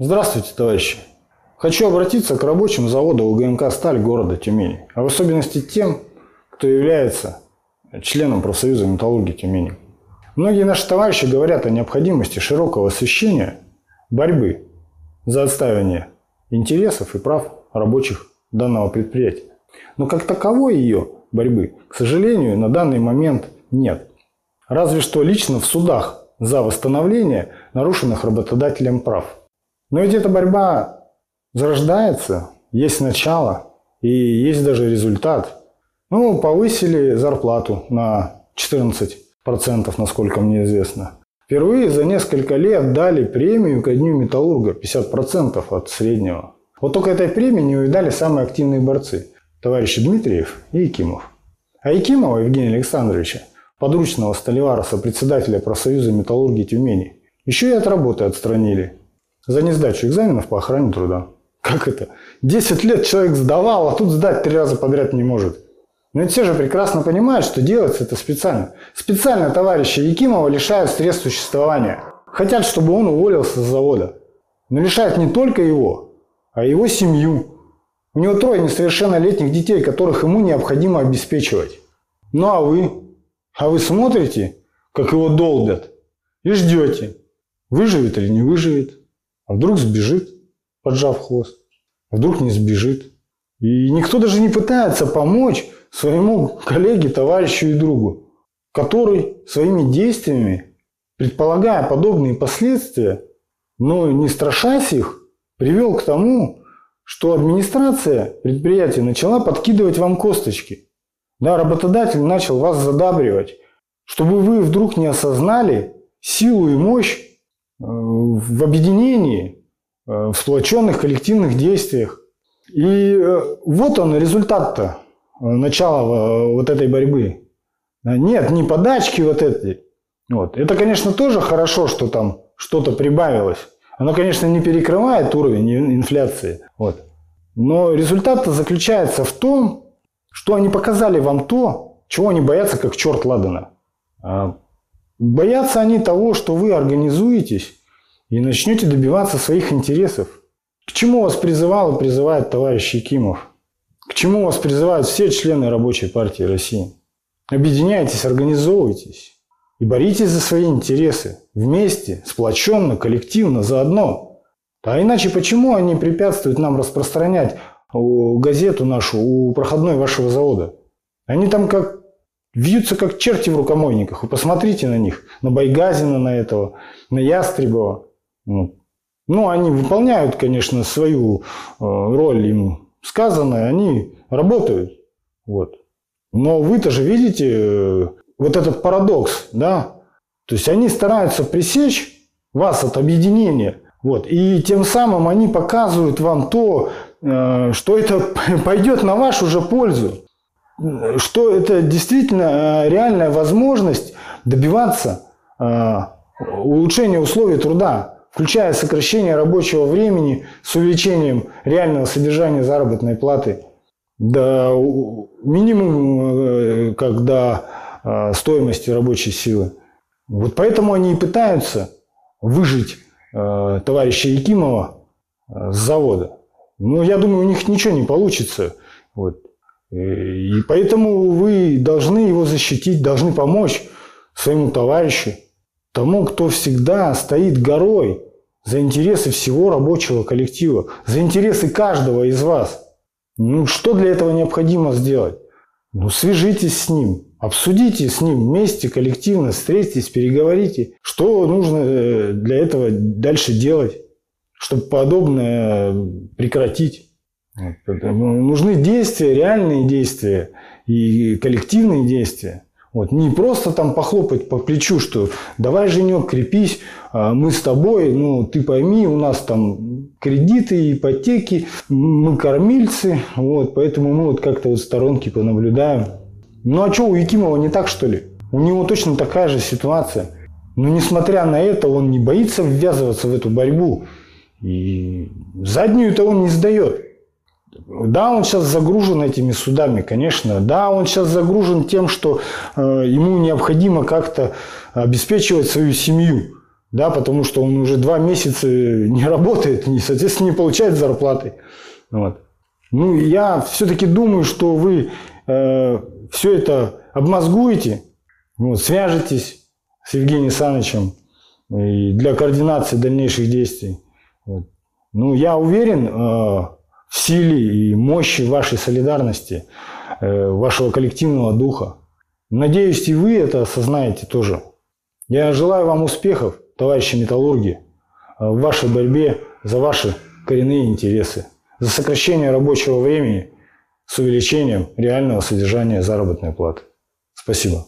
Здравствуйте, товарищи. Хочу обратиться к рабочим завода УГМК «Сталь» города Тюмени, а в особенности тем, кто является членом профсоюза металлургии Тюмени. Многие наши товарищи говорят о необходимости широкого освещения борьбы за отстаивание интересов и прав рабочих данного предприятия. Но как таковой ее борьбы, к сожалению, на данный момент нет. Разве что лично в судах за восстановление нарушенных работодателем прав. Но ведь эта борьба зарождается, есть начало и есть даже результат. Ну, повысили зарплату на 14%, насколько мне известно. Впервые за несколько лет дали премию ко дню металлурга 50% от среднего. Вот только этой премии не увидали самые активные борцы – товарищи Дмитриев и Якимов. А Якимова Евгения Александровича, подручного столевара, сопредседателя профсоюза металлургии Тюмени, еще и от работы отстранили за несдачу экзаменов по охране труда. Как это? Десять лет человек сдавал, а тут сдать три раза подряд не может. Но ведь все же прекрасно понимают, что делается это специально. Специально товарища Якимова лишают средств существования. Хотят, чтобы он уволился с завода. Но лишают не только его, а его семью. У него трое несовершеннолетних детей, которых ему необходимо обеспечивать. Ну а вы? А вы смотрите, как его долбят, и ждете, выживет или не выживет. А вдруг сбежит, поджав хвост? А вдруг не сбежит? И никто даже не пытается помочь своему коллеге, товарищу и другу, который своими действиями, предполагая подобные последствия, но не страшась их, привел к тому, что администрация предприятия начала подкидывать вам косточки. Да, работодатель начал вас задабривать, чтобы вы вдруг не осознали силу и мощь в объединении, э, в сплоченных коллективных действиях. И э, вот он результат-то начала вот этой борьбы. Нет, не подачки вот этой. Вот. Это, конечно, тоже хорошо, что там что-то прибавилось. Оно, конечно, не перекрывает уровень инфляции. Вот. Но результат заключается в том, что они показали вам то, чего они боятся, как черт ладана. Боятся они того, что вы организуетесь и начнете добиваться своих интересов. К чему вас призывал и призывает товарищ Якимов? К чему вас призывают все члены Рабочей партии России? Объединяйтесь, организовывайтесь и боритесь за свои интересы. Вместе, сплоченно, коллективно, заодно. А иначе почему они препятствуют нам распространять газету нашу у проходной вашего завода? Они там как Вьются как черти в рукомойниках. Вы посмотрите на них. На Байгазина на этого, на Ястребова. Ну, они выполняют, конечно, свою э, роль им сказанное. Они работают. Вот. Но вы-то же видите э, вот этот парадокс, да? То есть они стараются пресечь вас от объединения. Вот. И тем самым они показывают вам то, э, что это пойдет на вашу же пользу что это действительно э, реальная возможность добиваться э, улучшения условий труда, включая сокращение рабочего времени с увеличением реального содержания заработной платы до минимум, э, как до стоимости рабочей силы. Вот поэтому они и пытаются выжить товарища Якимова с завода. Но я думаю, у них ничего не получится. Вот. И поэтому вы должны его защитить, должны помочь своему товарищу, тому, кто всегда стоит горой за интересы всего рабочего коллектива, за интересы каждого из вас. Ну, что для этого необходимо сделать? Ну, свяжитесь с ним, обсудите с ним вместе, коллективно, встретитесь, переговорите, что нужно э, для этого дальше делать, чтобы подобное прекратить. Ну, нужны действия, реальные действия и коллективные действия. Вот. Не просто там похлопать по плечу, что давай, Женек, крепись, а мы с тобой, ну ты пойми, у нас там кредиты, ипотеки, мы кормильцы, вот, поэтому мы вот как-то вот сторонки понаблюдаем. Ну а что, у Якимова не так, что ли? У него точно такая же ситуация. Но несмотря на это, он не боится ввязываться в эту борьбу. И заднюю-то он не сдает. Да, он сейчас загружен этими судами, конечно. Да, он сейчас загружен тем, что э, ему необходимо как-то обеспечивать свою семью. да, потому что он уже два месяца не работает, и, соответственно, не получает зарплаты. Вот. Ну, я все-таки думаю, что вы э, все это обмозгуете, вот, свяжетесь с Евгением Александровичем и для координации дальнейших действий. Вот. Ну, я уверен э, в силе и мощи вашей солидарности, э, вашего коллективного духа. Надеюсь, и вы это осознаете тоже. Я желаю вам успехов, товарищи металлурги, э, в вашей борьбе за ваши коренные интересы, за сокращение рабочего времени с увеличением реального содержания заработной платы. Спасибо.